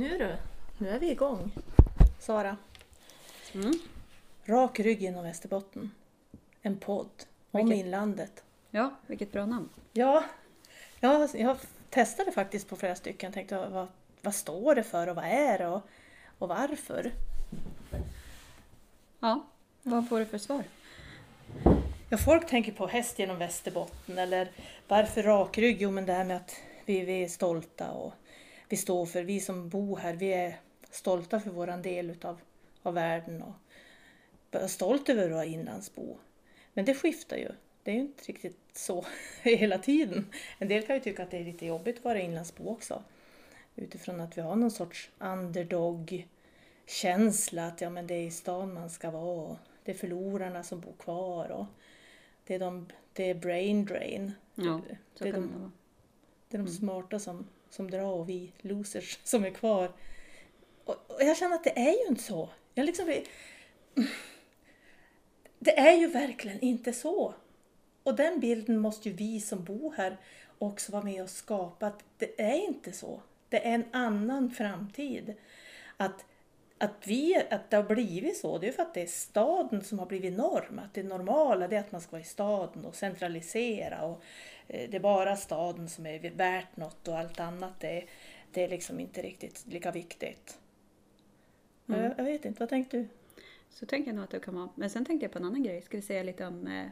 Nu du, nu är vi igång. Sara, Mm. Rak rygg genom Västerbotten. En podd om Vilket- inlandet. Ja, vilket bra namn. Ja, jag, jag testade faktiskt på flera stycken. Tänkte vad, vad står det för och vad är det och, och varför? Ja, vad får du för svar? Ja, folk tänker på häst genom Västerbotten eller varför rakrygg? Jo, men det här med att vi, vi är stolta och vi står för, vi som bor här, vi är stolta för våran del utav, av världen och är stolt över att vara inlandsbo. Men det skiftar ju. Det är ju inte riktigt så hela tiden. En del kan ju tycka att det är lite jobbigt att vara inlandsbo också. Utifrån att vi har någon sorts underdog-känsla att ja, men det är i stan man ska vara och det är förlorarna som bor kvar och det är, de, det är brain drain. Ja, det är de, det är de smarta som, som drar och vi losers som är kvar. Och, och jag känner att det är ju inte så. Jag liksom. Det är ju verkligen inte så. Och den bilden måste ju vi som bor här också vara med och skapa. Att det är inte så. Det är en annan framtid. Att, att, vi, att det har blivit så, det är för att det är staden som har blivit norm. Att det normala det är att man ska vara i staden och centralisera. Och eh, det är bara staden som är värt något och allt annat det, det är liksom inte riktigt lika viktigt. Mm. Jag, jag vet inte, vad tänkte du? Så tänker jag nog att det kan vara. Men sen tänkte jag på en annan grej. Ska vi säga lite om, eh,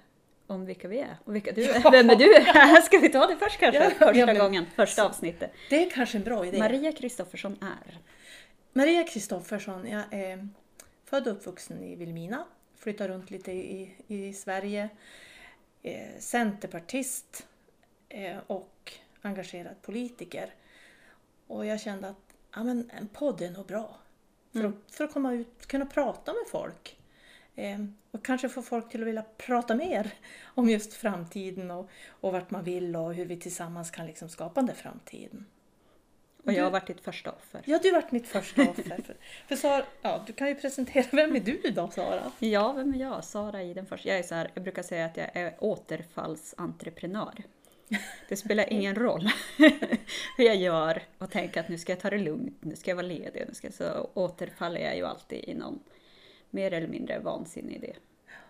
om vilka vi är och vilka du är? Vem är du? Ska vi ta det först kanske? Ja, Första ja, men- gången, första avsnittet. Det är kanske en bra idé. Maria Kristoffersson är. Maria Kristoffersson, jag är född och uppvuxen i Vilhelmina. Flyttade runt lite i, i Sverige. Eh, centerpartist eh, och engagerad politiker. Och jag kände att ja, men en podd är nog bra. För, Mm. att, för att komma ut kunna prata med folk. Eh, och kanske få folk till att vilja prata mer om just framtiden och, och vart man vill och hur vi tillsammans kan liksom skapa den där framtiden. Och jag har varit ditt första offer. Ja, du har varit mitt första offer. För, för Sara, ja, du kan ju presentera, vem är du idag Sara? Ja, vem är jag? Sara i den första. Jag är så här, jag brukar säga att jag är återfallsentreprenör. Det spelar ingen roll hur jag gör och tänker att nu ska jag ta det lugnt, nu ska jag vara ledig, nu ska jag, så återfaller jag ju alltid i någon mer eller mindre vansinnig idé.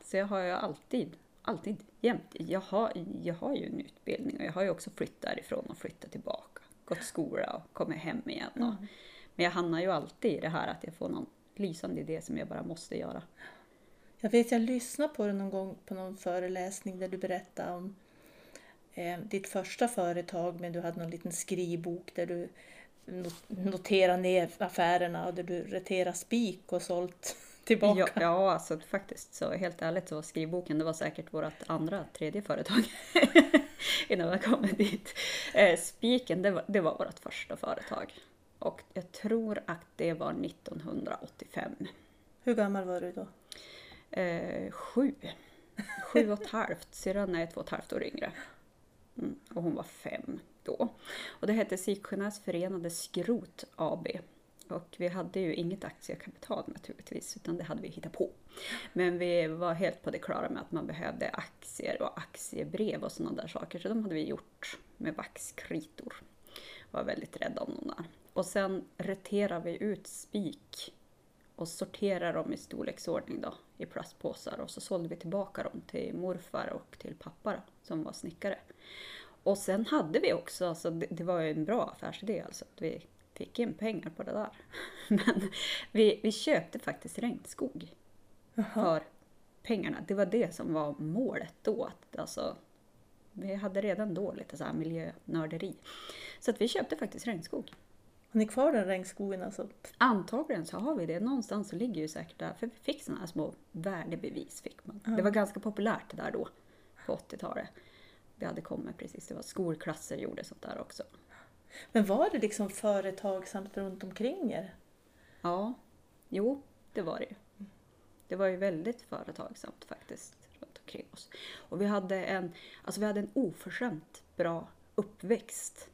Så jag har ju alltid, alltid, jämt, jag har, jag har ju en utbildning och jag har ju också flyttat därifrån och flyttat tillbaka, gått skola och kommit hem igen. Och, Men jag hamnar ju alltid i det här att jag får någon lysande idé som jag bara måste göra. Jag vet, jag lyssnade på det någon gång på någon föreläsning där du berättade om eh, ditt första företag, men du hade någon liten skrivbok där du not- noterade ner affärerna och där du reterade spik och sålt tillbaka. Ja, ja, alltså faktiskt så helt ärligt så skrivboken det var säkert vårt andra, tredje företag innan vi kom dit. Eh, Spiken det var, det var vårt första företag och jag tror att det var 1985. Hur gammal var du då? Eh, sju. Sju och ett halvt. Syrran är två och ett halvt år yngre. Mm, och hon var fem då. Och det hette Sikgenäs Förenade Skrot AB. Och vi hade ju inget aktiekapital naturligtvis, utan det hade vi hittat på. Men vi var helt på det klara med att man behövde aktier och aktiebrev och sådana där saker. Så de hade vi gjort med vaxkritor. Var väldigt rädda om dem där. Och sen reterade vi ut spik och sorterade dem i storleksordning då, i plastpåsar och så sålde vi tillbaka dem till morfar och till pappa då, som var snickare. Och sen hade vi också, alltså, det, det var ju en bra affärsidé alltså, att vi fick in pengar på det där. Men vi, vi köpte faktiskt regnskog för pengarna. Det var det som var målet då. Alltså, vi hade redan då lite så här miljönörderi. Så att vi köpte faktiskt regnskog. Har ni kvar den regnskogen alltså? Antagligen så har vi det. Någonstans så ligger ju säkert där. För vi fick sådana här små värdebevis. Fick man. Det var ganska populärt där då, på 80-talet. Det hade kommit precis. Det var skolklasser gjorde sånt där också. Men var det liksom företagsamt runt omkring er? Ja, jo, det var det ju. Det var ju väldigt företagsamt faktiskt runt omkring oss. Och vi hade en, alltså vi hade en oförskämt bra uppväxt.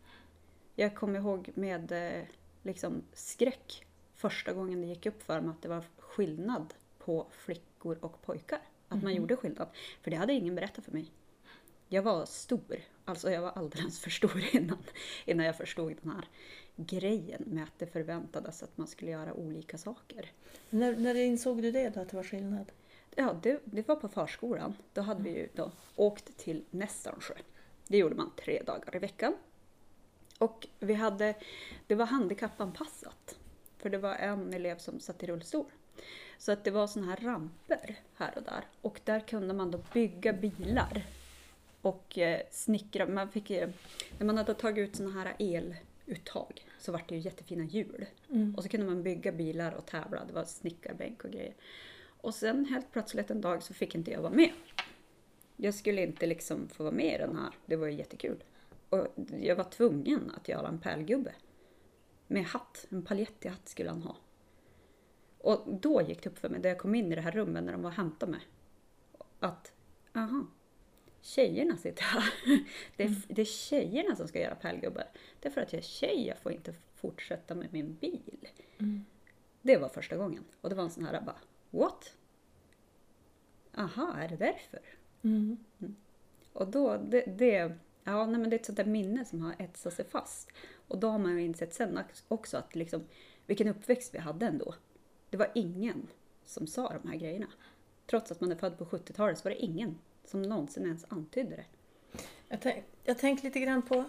Jag kommer ihåg med eh, liksom skräck första gången det gick upp för mig att det var skillnad på flickor och pojkar. Att man gjorde skillnad. För det hade ingen berättat för mig. Jag var stor Alltså jag var alldeles för stor innan, innan jag förstod den här grejen med att det förväntades att man skulle göra olika saker. När, när insåg du det då, att det var skillnad? Ja, det, det var på förskolan. Då hade vi ju då åkt till Nästansjö. Det gjorde man tre dagar i veckan. Och vi hade, det var handikappanpassat. För det var en elev som satt i rullstol. Så att det var såna här ramper här och där. Och där kunde man då bygga bilar. Och eh, snickra. Man fick, eh, när man hade tagit ut såna här eluttag så var det ju jättefina hjul. Mm. Och så kunde man bygga bilar och tävla. Det var snickarbänk och grejer. Och sen helt plötsligt en dag så fick inte jag vara med. Jag skulle inte liksom få vara med i den här. Det var ju jättekul. Och jag var tvungen att göra en pärlgubbe. Med hatt. En paljetthatt skulle han ha. Och då gick det upp för mig, när jag kom in i det här rummet när de var och hämtade mig. Att, aha, tjejerna sitter här. Det är, det är tjejerna som ska göra pärlgubbar. Det är för att jag är tjej, jag får inte fortsätta med min bil. Mm. Det var första gången. Och det var en sån här bara, what? Aha, är det därför? Mm. Och då, det, det, ja, nej, men det är ett sånt där minne som har etsat sig fast. Och då har man ju insett sen också att liksom, vilken uppväxt vi hade ändå. Det var ingen som sa de här grejerna. Trots att man är född på 70-talet så var det ingen som någonsin ens antydde det. Jag, tänk, jag tänkte lite grann på,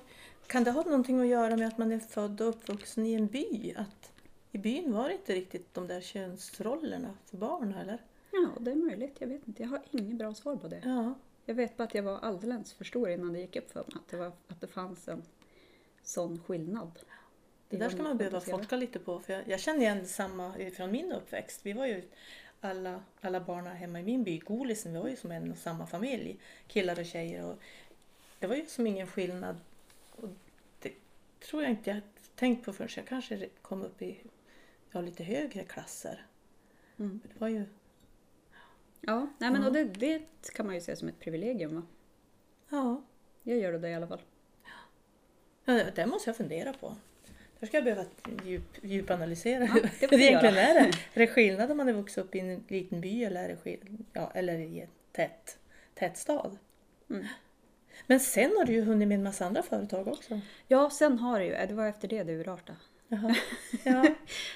kan det ha någonting att göra med att man är född och uppvuxen i en by? Att i byn var det inte riktigt de där könsrollerna för barn eller? Ja, det är möjligt. Jag vet inte. Jag har inget bra svar på det. Ja. Jag vet bara att jag var alldeles för stor innan det gick upp för mig att det, var, att det fanns en sån skillnad. Det där ska man behöva forska lite på. För jag, jag känner igen samma från min uppväxt. Vi var ju alla, alla barn hemma i min by, Golisen, vi var ju som en och samma familj. Killar och tjejer. Och det var ju som ingen skillnad. Och det tror jag inte jag tänkt på förrän jag kanske kom upp i ja, lite högre klasser. Mm. Det var ju... Ja, nej, men och det, det kan man ju se som ett privilegium. Va? Ja, Jag gör det i alla fall. ja det måste jag fundera på. Där ska jag behöva djup, djupanalysera Ja, hur det egentligen är. Det. Är det skillnad om man är vuxen upp i en liten by eller, är det skill- ja, eller i en tät, tät stad? Mm. Men sen har du ju hunnit med en massa andra företag också. Ja, sen har det ju, det var efter det det urartade. Ja.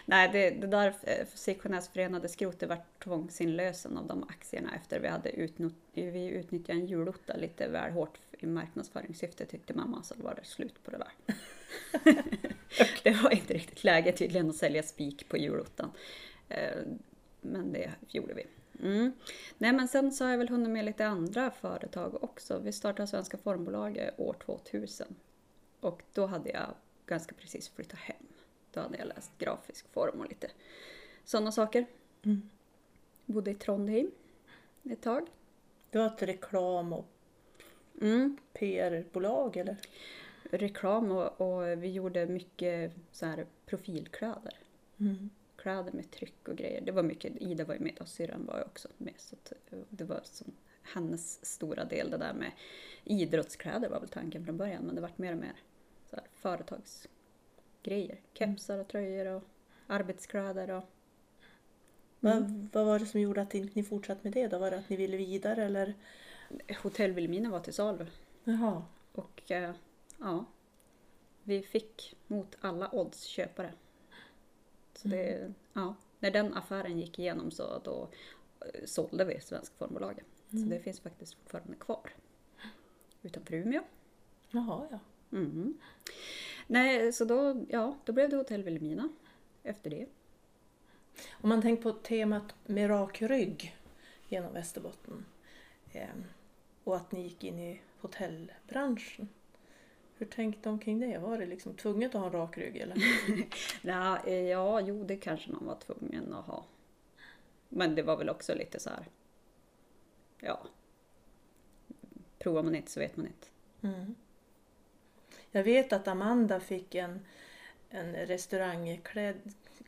Nej, det, det där eh, Sikkenäs förenade skrotet var tvångsinlösen av de aktierna efter vi hade utnytt, vi utnyttjat en julotta lite väl hårt i marknadsföringssyfte tyckte mamma, så då var det slut på det där. Det var inte riktigt läge tydligen att sälja spik på julottan. Eh, Men det gjorde vi. Mm. Nej men sen så har jag väl hunnit med lite andra företag också. Vi startade Svenska Formbolaget år 2000. Och då hade jag ganska precis flyttat hem. Då hade jag läst grafisk form och lite sådana saker. Mm. Bodde i Trondheim ett tag. Du har ett reklam och Mm. PR-bolag eller? Reklam och, och vi gjorde mycket så här profilkläder. Mm. Kläder med tryck och grejer. Det var mycket, Ida var ju med och syrran var ju också med. Så eh, det var som hennes stora del det där med idrottskläder var väl tanken från början. Men det vart mer och mer så här, företagsgrejer. Kepsar och tröjor och arbetskläder och Vad, vad var det som gjorde att inte ni fortsatte med det då? Var det att ni ville vidare eller? Hotell Vilhelmina var till salu. Jaha. Och eh, ja, vi fick mot alla odds köpare. Så det, ja, när den affären gick igenom så då eh, sålde vi Svensk Formbolaget. Så det finns faktiskt fortfarande kvar. Utanför Umeå. Jaha, ja. Mhm. Nej, så då, ja, då blev det Hotell Vilhelmina efter det. Om man tänker på temat med rak rygg genom Västerbotten eh, och att ni gick in i hotellbranschen. Hur tänkte de kring det? Var det liksom tvunget att ha en rak rygg eller? Ja, eh, ja, jo det kanske man var tvungen att ha. Men det var väl också lite så här. Ja. Provar man inte så vet man inte. Mm. Jag vet att Amanda fick en, en restaurangkläd,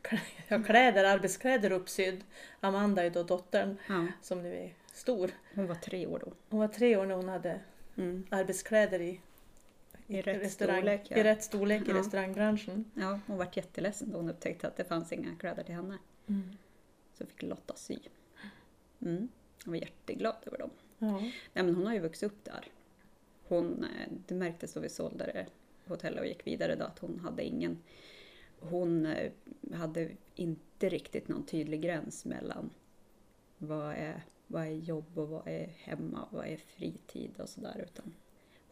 klä- ja, kläder, arbetskläder uppsydd. Amanda är då dottern Ja, som nu är stor. hon var tre år då. Hon var tre år när hon hade Mm. arbetskläder i, I rätt restaurang, storlek, ja. i rätt storlek i Ja. restaurangbranschen. Ja, hon var jätteledsen då hon upptäckte att det fanns inga kläder till henne. Mm. Så fick Lotta sy. Mm. Hon var jätteglad över dem. Ja. Nej men hon har ju vuxit upp där. hon, eh, det märktes då vi sålde hotellet och gick vidare då att hon hade ingen, hon eh, hade inte riktigt någon tydlig gräns mellan vad är, vad är jobb och vad är hemma och vad är fritid och sådär utan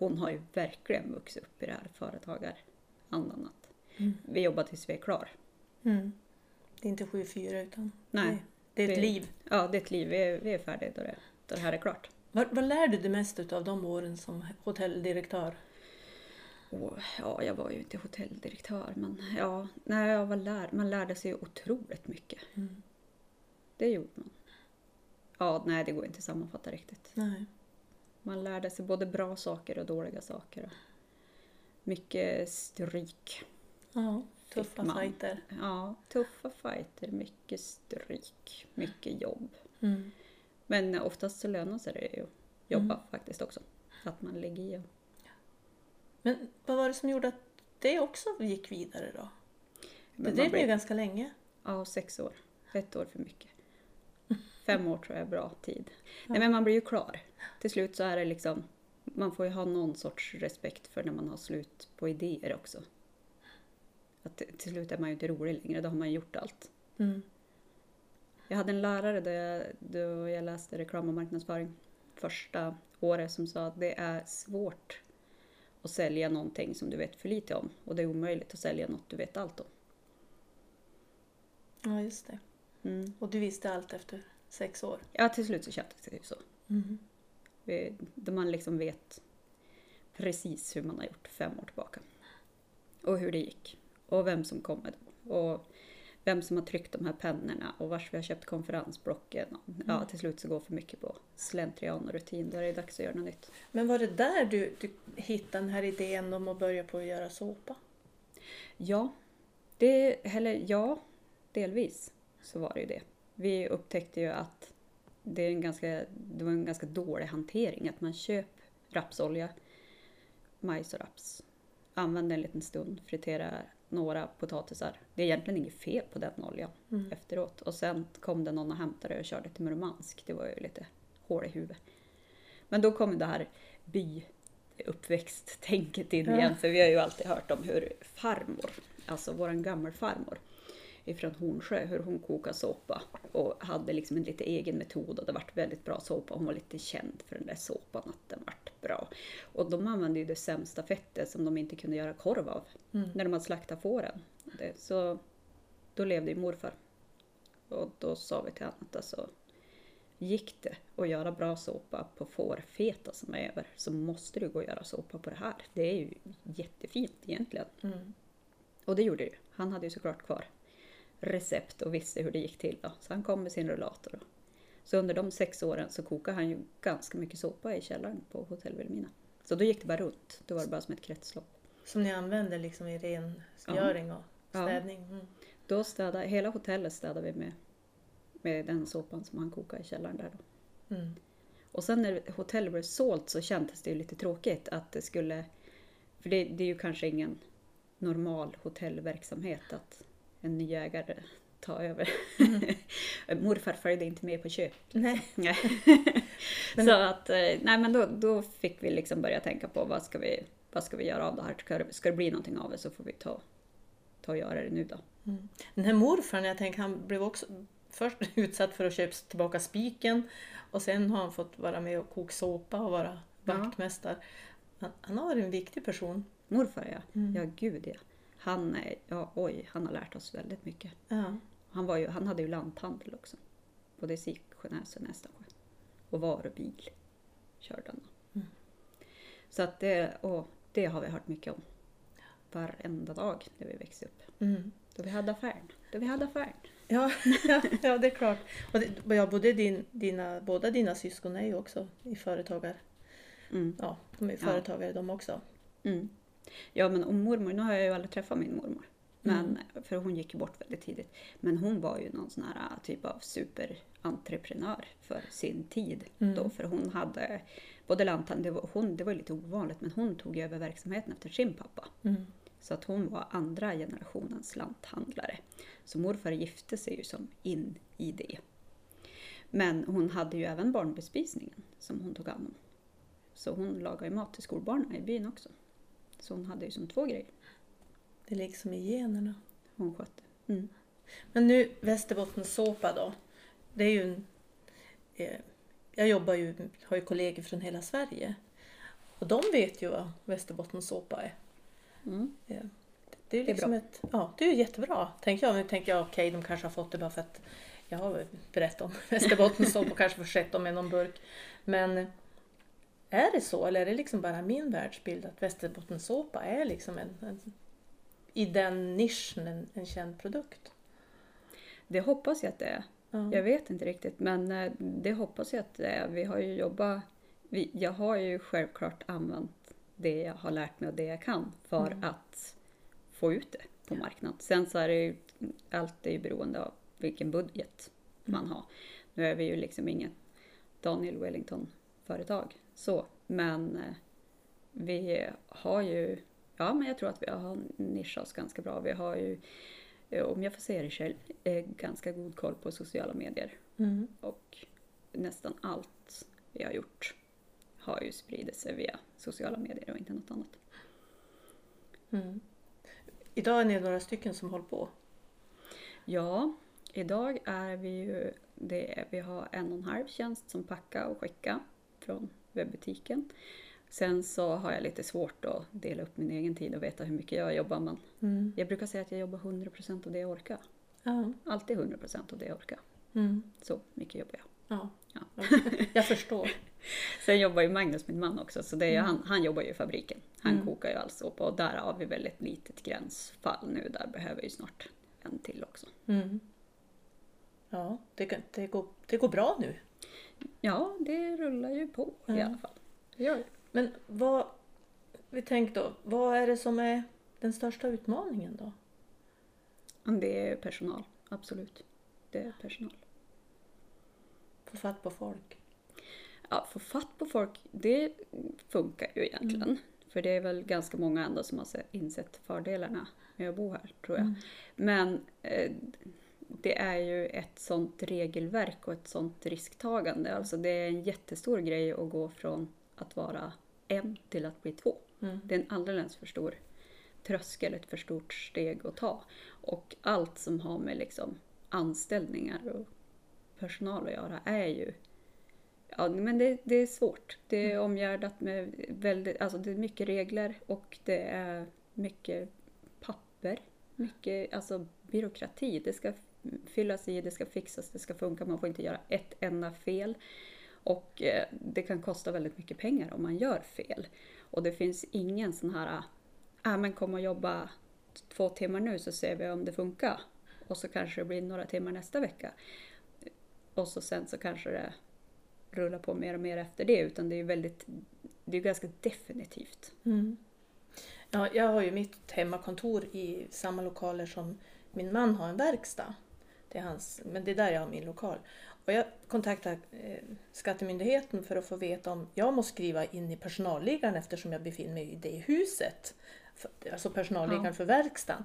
hon har ju verkligen vuxit upp i det här företagarandan Mm. vi jobbar tills vi är klar. Mm. Det är inte 7-4 utan Nej, det, är ett det- liv. Ja, det är ett liv, vi är, vi är färdiga då det, då det här är klart. Vad, vad lär du dig mest av de åren som hotelldirektör? Och, ja, jag var ju inte hotelldirektör men ja, när jag var lär, man lärde sig otroligt mycket. Mm. Det gjorde man. Ja, nej det går inte att sammanfatta riktigt. Nej. Man lärde sig både bra saker och dåliga saker. Mycket stryk. Ja, tuffa fighter. Ja, tuffa fighter, mycket stryk, mycket jobb. Mm. Men oftast så lönar sig det ju att jobba faktiskt också. Att man ligger i och Men vad var det som gjorde att det också gick vidare då? Det Men ni blir- ju ganska länge. Ja, sex år. Ett år för mycket. Fem år tror jag är bra tid. Nej men man blir ju klar. Till slut så är det liksom, man får ju ha någon sorts respekt för när man har slut på idéer också. Att till- slut är man ju inte rolig längre, då har man gjort allt. Mm. Jag hade en lärare då jag, då jag läste reklam och marknadsföring första året som sa att det är svårt att sälja någonting som du vet för lite om och det är omöjligt att sälja något du vet allt om. Ja, just det. Mm. Och du visste allt efter sex år. Ja, till slut så det ju så. Mm. Där man liksom vet precis hur man har gjort fem år tillbaka. Och hur det gick. Och vem som kommer då. Och vem som har tryckt de här pennorna och vars vi har köpt konferensblocken. Ja, till slut så går för mycket på slentrian och rutin. Då är det dags att göra något nytt. Men var det där du, du hittade den här idén om att börja på att göra såpa? Ja, det, eller ja, delvis så var det ju det. Vi upptäckte ju att det, är en ganska, det var en ganska dålig hantering. Att man köper rapsolja, majs och raps, använder en liten stund, friterar några potatisar. Det är egentligen inget fel på den oljan Mm. efteråt. Och sen kom det någon och hämtade och körde till Murmansk. Det var ju lite hål i huvudet. Men då kom det här byuppväxt-tänket in Ja. igen. För vi har ju alltid hört om hur farmor, alltså våran gammelfarmor ifrån Hornsjö, hur hon kokade såpa och hade liksom en lite egen metod och det vart väldigt bra såpa. Hon var lite känd för den där såpan, att den vart bra. Och de använde ju det sämsta fettet som de inte kunde göra korv av Mm. när de hade slaktat fåren. Så då levde ju morfar. Och då sa vi till honom att alltså, gick det att göra bra såpa på fårfeta som är över så måste du gå och göra såpa på det här. Det är ju jättefint egentligen. Mm. Och det gjorde det ju. Han hade ju såklart kvar recept och visste hur det gick till. Då. Så han kom med sin rullator. Så under de sex åren så kokade han ju ganska mycket såpa i källaren på Hotell Vilhelmina. Så då gick det bara runt. Då var det bara som ett kretslopp. Som ni använder liksom i rengöring och Ja. städning? Mm. Då städade, hela hotellet städade vi med, med den såpan som han kokade i källaren där då. Mm. Och sen när hotellet blev sålt så kändes det ju lite tråkigt att det skulle... För det, det är ju kanske ingen normal hotellverksamhet att en ny ägare tar över. Morfar följde inte med på köp. Nej. Nej. Så att, eh, nej men då, då fick vi liksom börja tänka på vad ska vi, vad ska vi göra av det här? Ska det, ska det bli någonting av det så får vi ta, ta och göra det nu då. Mm. Den här morfarn, jag tänker han blev också först utsatt för att köpa tillbaka spiken och sen har han fått vara med och koka såpa och vara Ja. vaktmästare. Han, han har varit en viktig person. Morfar ja, Mm. ja gud ja. Han, är- ja oj, han har lärt oss väldigt mycket. Ja. Han, var ju, han hade ju lanthandel också. Både i Siksjönäs och Nästansjö. Och varubil körde han. Mm. Så att det, och det har vi hört mycket om. Varenda dag när vi växte upp. Mm. Då vi hade affären. Då vi hade affären. Ja, ja, ja, det är klart. Och det, ja, både din, dina, båda dina syskon är ju också i företagar. Mm. Ja, de är Ja. företagare de också. Mm. Ja men om mormor, nu har jag ju aldrig träffat min mormor. Men, För hon gick ju bort väldigt tidigt. Men hon var ju någon sån här äh, typ av superentreprenör för sin tid. Mm. Då, för hon hade både lanthandel, det var, hon, det var lite ovanligt, men hon tog över verksamheten efter sin pappa. Mm. Så att hon var andra generationens lanthandlare. Så morfar gifte sig ju som in i det. Men hon hade ju även barnbespisningen som hon tog hand om. Så hon lagar ju mat till skolbarnen i byn också. Så hon hade ju som två grejer Det är liksom i generna. hon skötte. Mm. Men nu Västerbottenssåpa då. Det är ju en, eh, Jag jobbar ju, har ju kollegor från hela Sverige. Och de vet ju vad Västerbottenssåpa är. Mm. Det är ju Det är liksom bra. ett, ja, det är ju jättebra. Tänker jag. Nu tänker jag okej, de kanske har fått det bara för att jag har berättat om Västerbottenssåpa och kanske försett dem med någon burk. Men är det så eller är det liksom bara min världsbild att Västerbottenssåpa är liksom en, en i den nischen en, en känd produkt? Det hoppas jag att det är. Ja. Jag vet inte riktigt men eh, det hoppas jag att det är. Vi har ju jobbat, vi, jag har ju självklart använt det jag har lärt mig och det jag kan för Mm. att få ut det på marknaden. Sen så är det ju, allt är ju beroende av vilken budget man har. Nu är vi ju liksom ingen Daniel Wellington-företag så, men eh, vi har ju, ja men jag tror att vi har nischat oss ganska bra. Vi har ju, eh, om jag får säga det själv, eh, ganska god koll på sociala medier. Mm. Och nästan allt vi har gjort har ju spridit sig via sociala medier och inte något annat. Mm. Idag är ni några stycken som håller på. Ja, idag är vi ju, det vi har en och en halv tjänst som packa och skicka från webbutiken. Sen så har jag lite svårt att dela upp min egen tid och veta hur mycket jag jobbar men Mm. jag brukar säga att jag jobbar 100% av det jag orkar. Ja. Alltid 100% av det jag orkar. Mm. Så mycket jobbar jag. Ja. Ja. Jag förstår. Sen jobbar ju Magnus, min man också, så det är Mm. han, han jobbar ju i fabriken. Han Mm. kokar ju all såpa och där har vi väldigt litet gränsfall nu. Där behöver ju snart en till också. Mm. Ja, det, det, går, det går bra nu. Ja, det rullar ju på i Ja. alla fall. Det gör det. Men vad, vi tänkte då, vad är det som är den största utmaningen då? Det är personal, absolut. Det är personal. Få fatt på folk. Ja, få fatt på folk, det funkar ju egentligen. För det är väl ganska många ändå som har se- insett fördelarna med att bo här, tror jag. Mm. Men eh, det är ju ett sånt regelverk och ett sånt risktagande. Alltså det är en jättestor grej att gå från att vara en till att bli två. Mm. Det är en alldeles för stor tröskel, ett för stort steg att ta. Och allt som har med liksom anställningar och personal att göra är ju Ja, men det, det är svårt. Det är omgärdat med väldigt, alltså det är mycket regler och det är mycket papper. Mycket alltså byråkrati. Det ska fyllas i, det ska fixas, det ska funka. Man får inte göra ett enda fel. Och eh, det kan kosta väldigt mycket pengar om man gör fel. Och det finns ingen sån här, äh, men kom och jobba två timmar nu så ser vi om det funkar. Och så kanske det blir några timmar nästa vecka. Och så sen så kanske det rullar på mer och mer efter det. Utan det är ju väldigt, det är ganska definitivt. Mm. Ja, jag har ju mitt hemmakontor i samma lokaler som min man har en verkstad. Det är hans, men det är där jag har min lokal. Och jag kontaktar eh, Skattemyndigheten för att få veta om jag måste skriva in i personalliggaren eftersom jag befinner mig i det huset. För- Alltså personalliggaren Ja. för verkstaden.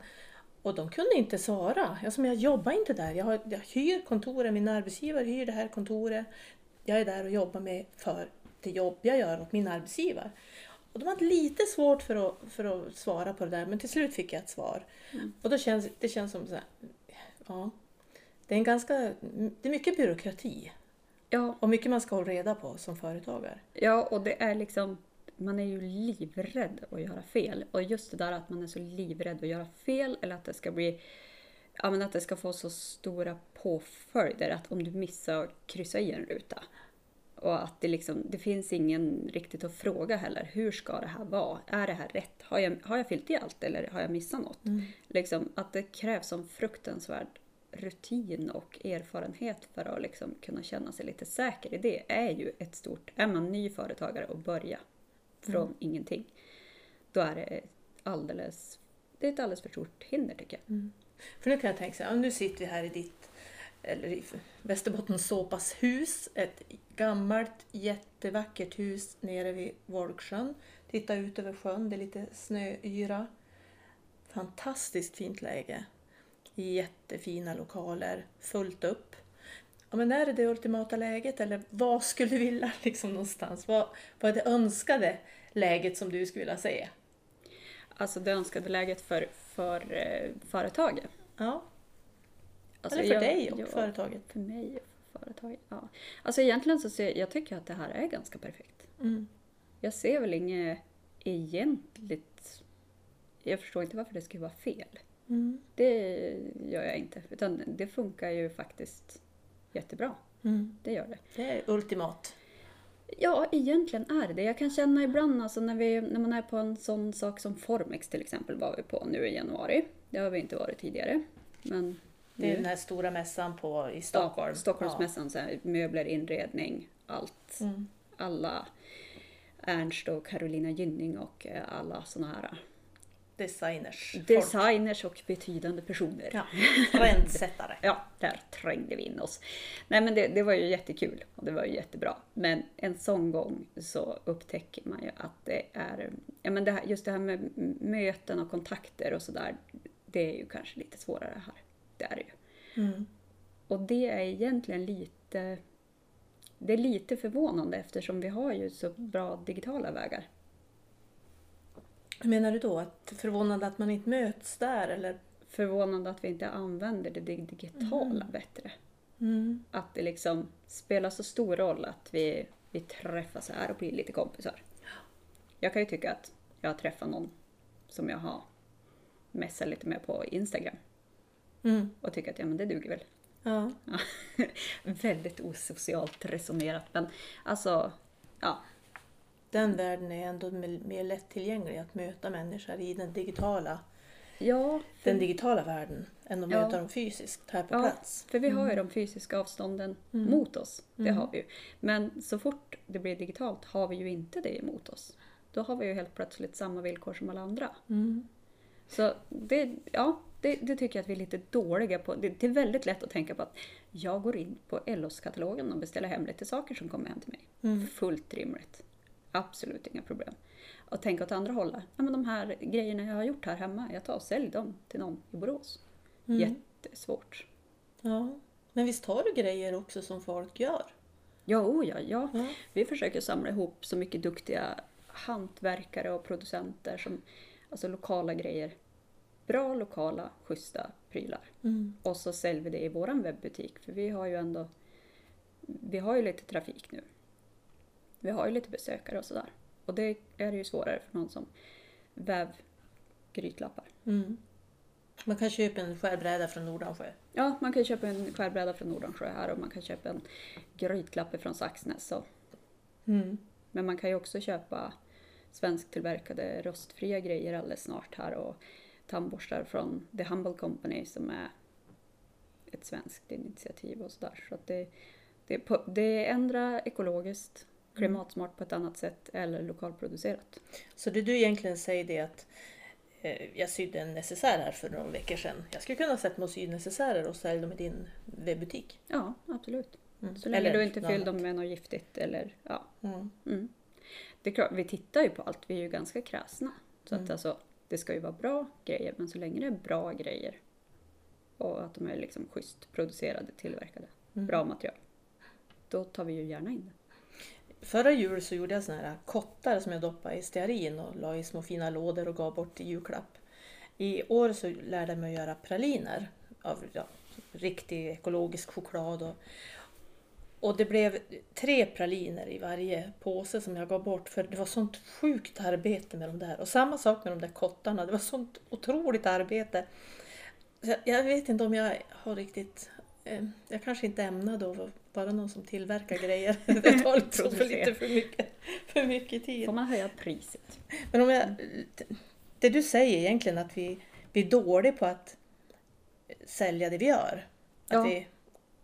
Och de kunde inte svara. Jag, som jag jobbar inte där. Jag, har, jag hyr kontoret, min arbetsgivare hyr det här kontoret. Jag är där och jobbar med för det jobb jag gör åt min arbetsgivare. Och de hade lite svårt för att, för att svara på det där men till slut fick jag ett svar. Mm. Och då känns det känns som så här, ja, det är en ganska, det är mycket byråkrati Ja, och mycket man ska hålla reda på som företagare. ja, och det är liksom, man är ju livrädd att göra fel. Och just det där att man är så livrädd att göra fel eller att det ska bli Ja, men att det ska få så stora påföljder att om du missar att kryssa i en ruta och att det liksom, det finns ingen riktigt att fråga heller. Hur ska det här vara? Är det här rätt? Har jag, har jag fyllt i allt eller har jag missat något? Liksom, att det krävs som fruktansvärd rutin och erfarenhet för att liksom kunna känna sig lite säker i det är ju ett stort... Är man ny företagare och börja från ingenting, då är det alldeles... Det är ett alldeles för stort hinder tycker jag. För nu kan jag tänka så här, nu sitter vi här i ditt, eller i Västerbottens såpas hus. Ett gammalt jättevackert hus nere vid Volgsjön. Titta ut över sjön, det är lite snöyra. Fantastiskt fint läge. Jättefina lokaler, fullt upp. ja, men är det det ultimata läget eller vad skulle du vilja liksom någonstans? Vad, vad är det önskade läget som du skulle vilja se? Alltså det önskade läget för, för eh, företaget. Ja, Alltså, eller för jag- dig och jag- företaget. För mig och för företaget, ja. Alltså egentligen så ser jag tycker att det här är ganska perfekt. Mm. Jag ser väl inget egentligt... Jag förstår inte varför det skulle vara fel. Mm. Det gör jag inte. Utan det funkar ju faktiskt jättebra. Mm. Det gör det. Det är ultimat. Ja, egentligen är det. Jag kan känna ibland alltså när, vi, när man är på en sån sak som Formex till exempel var vi på nu i januari. Det har vi inte varit tidigare. Men Det är nu- den här stora mässan på, i Stockholm. Ja, Stockholmsmässan, så här, möbler, inredning, allt. Ja. Mm. Alla Ernst och Carolina Gynning och eh, alla såna här Designers. folk. designers och betydande personer. Ja. Trendsättare. Ja, där trängde vi in oss. Nej men det, det var ju jättekul och det var ju jättebra. Men en sån gång så upptäcker man ju att det är, ja men det här, just det här med möten och kontakter och sådär, det är ju kanske lite svårare här. Det är det ju. Mm. Och det är egentligen lite, det är lite förvånande eftersom vi har ju så bra digitala vägar. Hur menar du då? Att förvånande att man inte möts där eller? Förvånande att vi inte använder det dig- digitala bättre. Mm. Att det liksom spelar så stor roll att vi, vi träffas här och blir lite kompisar. Jag kan ju tycka att jag har träffat någon som jag har messat lite med på Instagram Mm. och tycker att ja, men det duger väl. Ja. Ja. Väldigt osocialt resonerat men alltså, ja, Den världen är ändå mer lättillgänglig att möta människor i den digitala, ja, för, den digitala världen än att Ja. möta dem fysiskt här på Ja. plats. för vi har ju de fysiska avstånden Mm. mot oss. Det Mm. har vi ju. Men så fort det blir digitalt har vi ju inte det emot oss. Då har vi ju helt plötsligt samma villkor som alla andra. Mm. Så det, ja, det, det tycker jag att vi är lite dåliga på. Det, det är väldigt lätt att tänka på att jag går in på Ellos-katalogen och beställer hem lite saker som kommer hem till mig. Mm. Fullt rimligt. Absolut inga problem. Och tänka åt andra hållet. Ja, men de här grejerna jag har gjort här hemma, jag tar och säljer dem till någon i Borås. Mm. Jättesvårt. Ja. Men visst har du grejer också som folk gör? Ja, oh ja, ja. Ja. Vi försöker samla ihop så mycket duktiga hantverkare och producenter som, alltså lokala grejer. Bra lokala, schyssta prylar. Mm. Och så säljer vi det i våran webbutik för vi har ju ändå Vi har ju lite trafik nu. Vi har ju lite besökare och sådär. Och det är ju svårare för någon som väv grytlappar. Mm. Man kan köpa en skärbräda från Nordansjö. Ja, man kan köpa en skärbräda från Nordansjö här och man kan köpa en grytlappe från Saxnäs. Och, Mm. men man kan ju också köpa svensktillverkade rostfria grejer alldeles snart här och tandborstar från The Humble Company som är ett svenskt initiativ och sådär. Så att det, det, det är ändra ekologiskt, klimatsmart på ett annat sätt eller lokalproducerat. Så det du egentligen säger är att eh, jag sydde en necessär här för några veckor sedan. Jag skulle kunna sätta mig och sy necessärer och sälja dem i din webbutik. Ja, absolut. Mm. Så länge Eller du inte fyller dem med något giftigt eller ja. Mm. Mm. Det är klart, vi tittar ju på allt, vi är ju ganska kräsna. Så att Mm. alltså, det ska ju vara bra grejer, men så länge det är bra grejer och att de är liksom schysst producerade, tillverkade, Mm. bra material, då tar vi ju gärna in det. Förra jul så gjorde jag såna här kottar som jag doppade i stearin och la i små fina lådor och gav bort i julklapp. I år så lärde jag mig att göra praliner av ja, riktig ekologisk choklad. Och, och det blev tre praliner i varje påse som jag gav bort för det var sånt sjukt arbete med de där. Och samma sak med de där kottarna, det var sånt otroligt arbete. Så jag- jag vet inte om jag har riktigt... Eh, jag kanske inte ämnade att vara någon som tillverkar grejer. Det tar liksom för lite för mycket, för mycket tid. Får man höja priset? Men om jag, det du säger egentligen att vi, vi är dåliga på att sälja det vi gör. Att Ja. vi,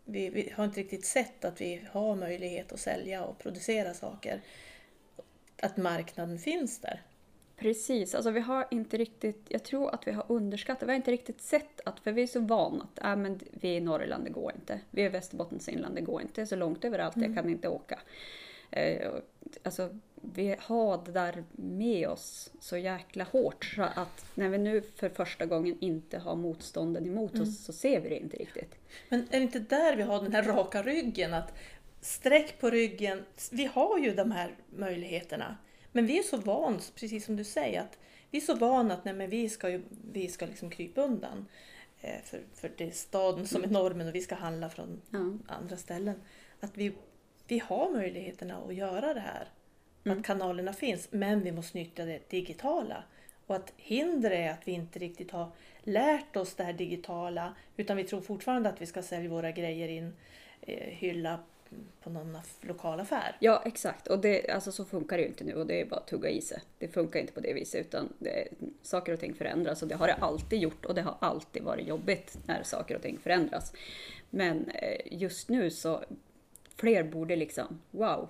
vi, vi har inte riktigt sett att vi har möjlighet att sälja och producera saker. Att marknaden finns där. Precis, alltså vi har inte riktigt, jag tror att vi har underskattat, vi har inte riktigt sett att, för vi är så vana att äh, men vi är i Norrland, det går inte. Vi är i Västerbottens inland, det går inte. Så långt överallt, jag kan inte åka. Eh, alltså, vi har det där med oss så jäkla hårt så att när vi nu för första gången inte har motstånden emot Mm. oss så ser vi det inte riktigt. Men är det inte där vi har den här raka ryggen? Att sträck på ryggen. Vi har ju de här möjligheterna. Men vi är så vana, precis som du säger, att vi är så vana att nej, men vi ska, ju, vi ska liksom krypa undan. Eh, för, för det är staden som är normen och vi ska handla från Ja. andra ställen. Att vi, vi har möjligheterna att göra det här. Mm. Att kanalerna finns, men vi måste nyttja det digitala. Och att hinder är att vi inte riktigt har lärt oss det här digitala utan vi tror fortfarande att vi ska sälja våra grejer i en eh, hylla på någon lokal affär. Ja, exakt. Och det, alltså, så funkar det ju inte nu och det är bara att tugga i sig. Det funkar inte på det viset utan det, saker och ting förändras och det har det alltid gjort och det har alltid varit jobbigt när saker och ting förändras. Men eh, just nu så fler borde liksom, wow,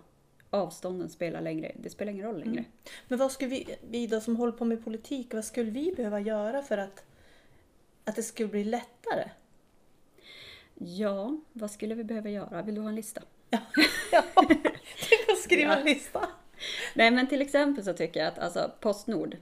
avstånden spelar längre. Det spelar ingen roll längre. Men vad skulle vi, vi då som håller på med politik, vad skulle vi behöva göra för att, att det skulle bli lättare? Ja, vad skulle vi behöva göra? Vill du ha en lista? Ja, du får skriva en Ja. lista. Nej men till exempel så tycker jag att alltså, Postnord,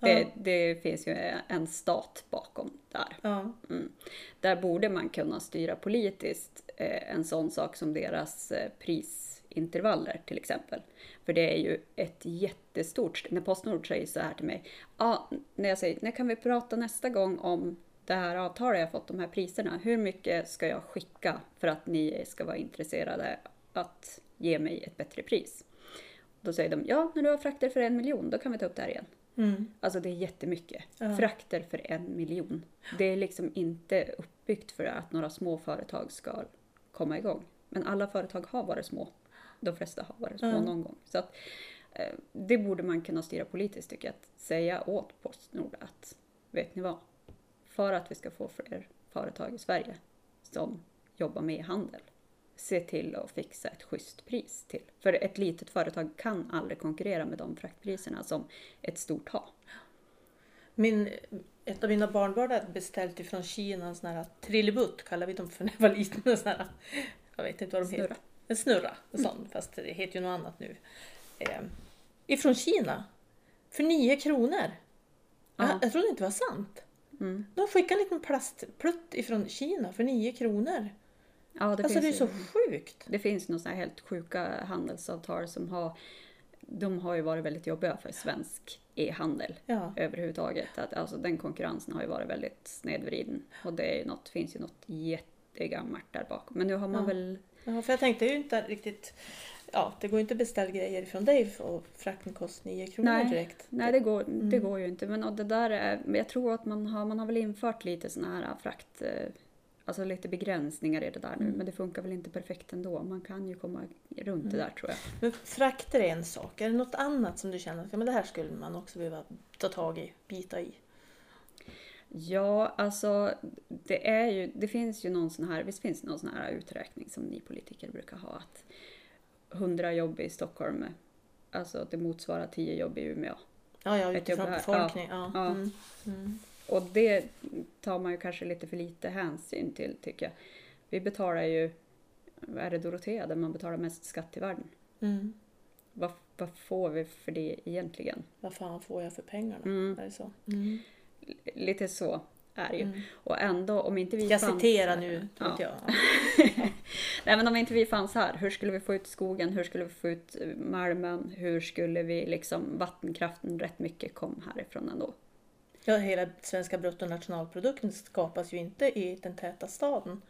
det, Ja. det finns ju en stat bakom där. Ja. Mm. Där borde man kunna styra politiskt eh, en sån sak som deras eh, prisintervaller till exempel. För det är ju ett jättestort, när Postnord säger så här till mig, ja, när jag säger, när kan vi prata nästa gång om det här avtalet jag fått, de här priserna, hur mycket ska jag skicka för att ni ska vara intresserade att ge mig ett bättre pris? Då säger de, ja, när du har frakter för en miljon, då kan vi ta upp det här igen. Mm. Alltså det är jättemycket. Ja. Frakter för en miljon. Det är liksom inte uppbyggt för att några små företag ska komma igång. Men alla företag har varit små. De flesta har varit små Ja. någon gång. Så att, eh, det borde man kunna styra politiskt tycker jag. Att säga åt Postnord att, vet ni vad? För att vi ska få fler företag i Sverige som jobbar med handel. Se till att fixa ett schysst pris till. För ett litet företag kan aldrig konkurrera med de fraktpriserna som ett stort har. Min, ett av mina barnbarn hade beställt ifrån Kina en sån här trillebutt, kallar vi dem för när jag var liten. En sån här, jag vet inte vad de Snurra. heter. En snurra, en sån, fast det heter ju något annat nu. Eh, ifrån Kina. För nio kronor. Ja. Jag, jag trodde inte det var sant. Mm. De skickade en liten plastplutt ifrån Kina för nio kronor. Ja, det, alltså det är finns så ju, sjukt. det finns några helt sjuka handelsavtal som har de har ju varit väldigt jobbiga för svensk e-handel Ja. överhuvudtaget. Att, alltså, den konkurrensen har ju varit väldigt snedvriden. Och det är ju något, finns ju något jättegammalt där bakom. Men nu har man Ja. väl... ja, för jag tänkte ju inte riktigt... Ja, det går inte att beställa grejer från dig och frakten kostar nio kronor Nej. direkt. Nej, det går, Mm. det går ju inte. Men och det där är, jag tror att man har, man har väl infört lite sådana här frakt... eh, Alltså lite begränsningar i det där nu. Mm. Men det funkar väl inte perfekt ändå. Man kan ju komma runt det Mm. där tror jag. Men frakter är en sak. Är det något annat som du känner att men det här skulle man också behöva ta tag i, bita i? Ja, alltså det är ju, det finns ju någon sån här, visst finns det någon sån här uträkning som ni politiker brukar ha att 100 jobb i Stockholm, alltså det motsvarar 10 jobb i Umeå. Ja, ja utifrån befolkning. Ja. Ja. Mm. Mm. Och det tar man ju kanske lite för lite hänsyn till tycker jag. Vi betalar ju, är det Dorotea där man betalar mest skatt i världen? Mm. Vad, vad får vi för det egentligen? Vad fan får jag för pengarna? Mm. Är det så? Lite så är det ju. Mm. Och ändå om inte vi jag fanns citera här- nu? Ja. Ja. Jag. Nej men om inte vi fanns här, hur skulle vi få ut skogen? Hur skulle vi få ut eh, malmen? Hur skulle vi liksom, vattenkraften rätt mycket kom härifrån ändå. Ja, hela svenska bruttonationalprodukten skapas ju inte i den täta staden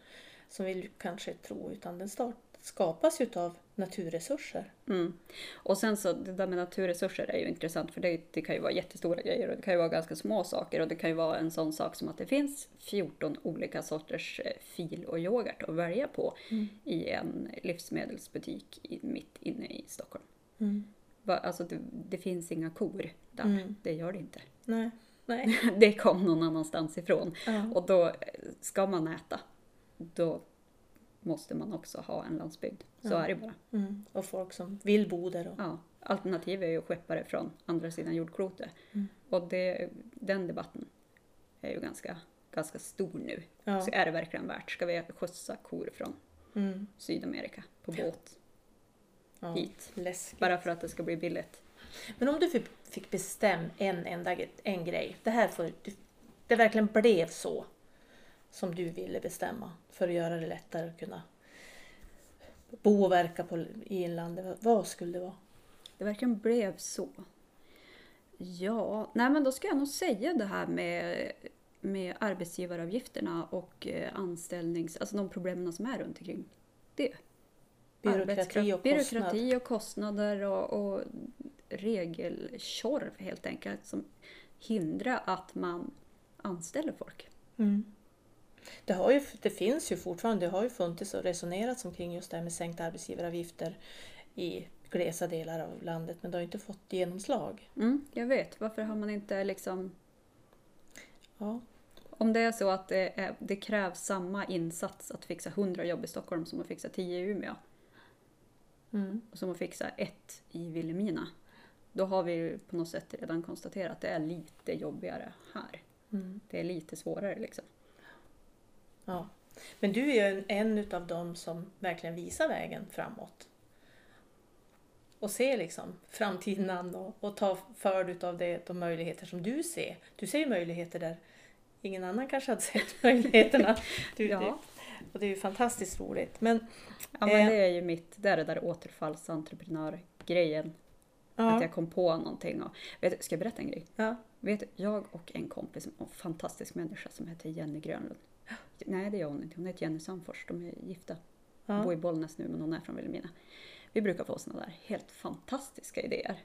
som vi kanske tror, utan den start, skapas ju av naturresurser. Mm. Och sen så, det där med naturresurser är ju intressant för det, det kan ju vara jättestora grejer och det kan ju vara ganska små saker och det kan ju vara en sån sak som att det finns 14 olika sorters eh, fil och yoghurt att välja på Mm. i en livsmedelsbutik i, mitt inne i Stockholm. Mm. Alltså det, det finns inga kor där, Mm. det gör det inte. Nej. Nej. Det kom någon annanstans ifrån. Ja. Och då eh, ska man äta, då måste man också ha en landsbygd. Så Ja. är det bara. Mm. Och folk som vill bo där. Och... Ja. Alternativ är ju skeppare från andra sidan jordklotet. Mm. Och det, den debatten är ju ganska, ganska stor nu. Ja. Så är det verkligen värt? Ska vi skjutsa kor från Mm. Sydamerika på båt? Ja, hit. Läskigt. Bara för att det ska bli billigt. Men om du fick- bestämma en enda en grej, det här du- det verkligen blev så som du ville bestämma för att göra det lättare att kunna bo och verka på, i inlandet, vad- skulle det vara? Det verkligen blev så. Ja, nej men då ska jag nog säga det här med, med arbetsgivaravgifterna och eh, anställnings... Alltså de problemen som är runt omkring det. Byråkrati och byråkrati och kostnader och, och regeltjorv helt enkelt som hindrar att man anställer folk. Mm. Det, har ju, det finns ju fortfarande, det har ju funnits och resonerats omkring just det här med sänkta arbetsgivaravgifter i glesa delar av landet, men det har inte fått genomslag. Mm, jag vet, varför har man inte liksom... Ja. Om det är så att det, är, det krävs samma insats att fixa 100 jobb i Stockholm som att fixa 10 i Umeå Mm. och som att fixa ett i Vilhelmina. Då har vi ju på något sätt redan konstaterat att det är lite jobbigare här. Mm. Det är lite svårare liksom. Ja. Men du är ju en, en utav dem som verkligen visar vägen framåt. Och ser liksom framtiden an och, och tar för utav det, de möjligheter som du ser. Du ser ju möjligheter där ingen annan kanske hade sett möjligheterna. Du, Ja. det, och det är ju fantastiskt roligt. Men Ja, men Eh. det är ju mitt, det är det där återfallsentreprenörgrejen. ja, Att jag kom på någonting. Och, vet, ska jag berätta en grej? ja. Vet jag och en kompis, en fantastisk människa som heter Jenny Grönlund. Nej, det gör hon inte. Hon heter Jenny Sandfors. De är gifta. Ja. Bor i Bollnäs nu, men hon är från Vilhelmina. Vi brukar få såna där helt fantastiska idéer.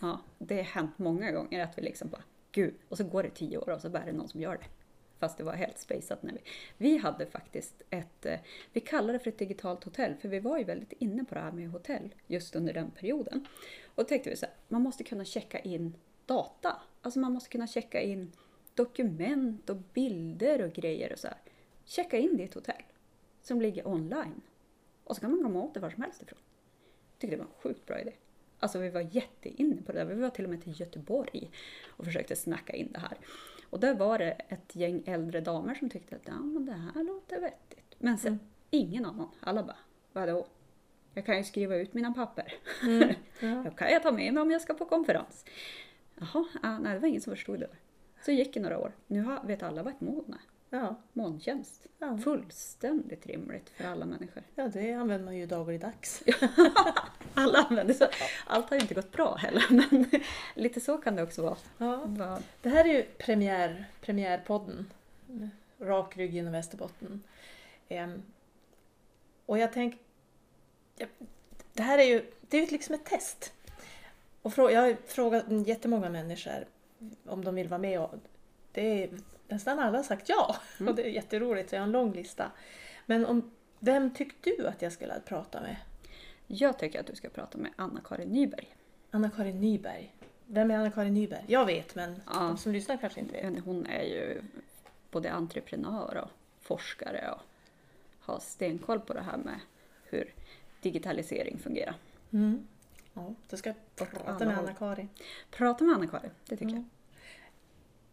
Ja, det har hänt många gånger att vi liksom bara, gud, och så går det tio år och så bara är det någon som gör det. Fast det var helt spejsat när vi... Vi hade faktiskt ett, eh, vi kallade det för ett digitalt hotell, för vi var ju väldigt inne på det här med hotell just under den perioden. Och då tänkte vi så här, man måste kunna checka in data. Alltså man måste kunna checka in dokument och bilder och grejer och så här. Checka in det i ett hotell som ligger online. Och så kan man komma åt det var som helst ifrån. Jag tyckte det var en sjukt bra idé. Alltså vi var jätteinne på det där. Vi var till och med till Göteborg och försökte snacka in det här. Och där var det ett gäng äldre damer som tyckte att ja, men det här låter vettigt. Men sen ingen annan. Alla bara, vadå? Jag kan ju skriva ut mina papper. Mm. Ja. Jag kan jag ta med mig om jag ska på konferens. Jaha, ah, nej det var ingen som förstod det. Så gick det några år. Nu har, vet alla vad ett moln är. Ja. Molntjänst. Ja. Fullständigt rimligt för alla människor. ja, det använder man ju dagligdags. Alla använder så. Allt har ju inte gått bra heller, men lite så kan det också vara. Ja. Det här är ju premiär, premiärpodden. Rak rygg genom Västerbotten. Ehm, och jag tänker... Ja, det här är ju det är ju liksom ett test. Och jag har frågat jättemånga människor om de vill vara med. Och det är, nästan alla har sagt ja. Och det är jätteroligt, så jag har en lång lista. Men om, vem tyckte du att jag skulle prata med? Jag tycker att du ska prata med Anna-Karin Nyberg. Anna-Karin Nyberg. Vem är Anna-Karin Nyberg? Jag vet, men Ja. de som lyssnar kanske inte vet. Hon är ju både entreprenör och forskare och har stenkoll på det här med hur digitalisering fungerar. Mm. Ja, då ska jag prata med. Anna-Karin. Prata med Anna-Karin, det tycker Mm.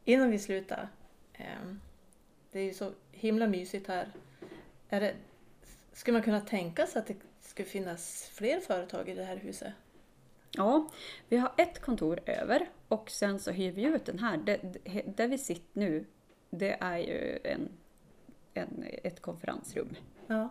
Innan vi slutar. ehm, det är ju så himla mysigt här. Är det, skulle man kunna tänka sig att det skulle finnas fler företag i det här huset? jag. Ja, vi har ett kontor över och sen så hyr vi ut den här. Det, det, där vi sitter nu, det är ju en, en, ett konferensrum. Ja.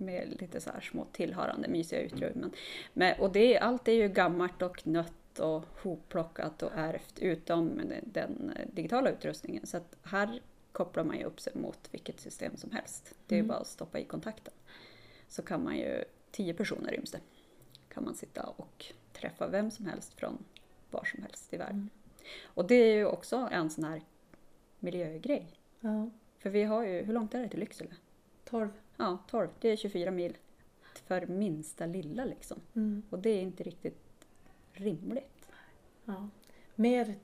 Med lite så här små tillhörande mysiga utrymmen. Men, och det, allt är ju gammalt och nött och hopplockat och ärvt utom den, den digitala utrustningen. Så att här kopplar man ju upp sig mot vilket system som helst. Det är ju Mm. bara att stoppa i kontakten. Så kan man ju, tio personer ryms det, kan man sitta och träffa vem som helst från var som helst i världen. Mm. Och det är ju också en sån här miljögrej. ja. För vi har ju, hur långt är det till Lycksele? 12. Ja, 12. Det är 24 mil för minsta lilla liksom. Mm. Och det är inte riktigt rimligt. Ja. Mer,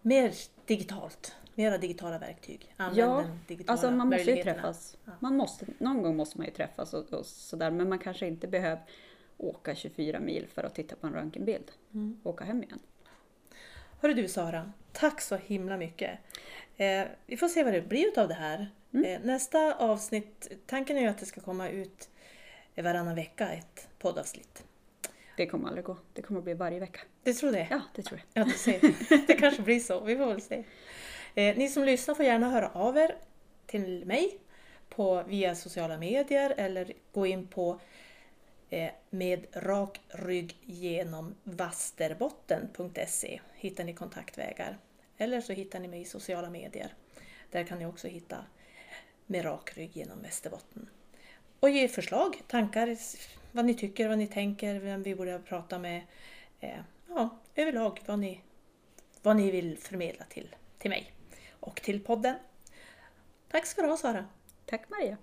mer digitalt. Mera digitala verktyg. Använd Ja, digitala Alltså man måste ju träffas. Ja. Man måste, någon gång måste man ju träffas och, och sådär. Men man kanske inte behöver åka 24 mil för att titta på en röntgenbild. Mm. Åka hem igen. Hörru du Sara, tack så himla mycket. Eh, vi får se vad det blir av det här. Mm. Eh, nästa avsnitt, tanken är ju att det ska komma ut varannan vecka ett poddavsnitt. Det kommer aldrig gå. Det kommer bli varje vecka. Du tror det? Ja, det tror jag. Ja, du ser. Det kanske blir så. Vi får väl se. Eh, ni som lyssnar får gärna höra av er till mig på, via sociala medier eller gå in på eh, med rak rygg genom vasterbotten.se hittar ni kontaktvägar. Eller så hittar ni mig i sociala medier. Där kan ni också hitta med rak rygg genom Västerbotten. Och ge förslag, tankar, vad ni tycker, vad ni tänker, vem vi borde prata med. Eh, ja, överlag vad ni, vad ni vill förmedla till, till mig och till podden. Tack ska du ha Sara! Tack Maria!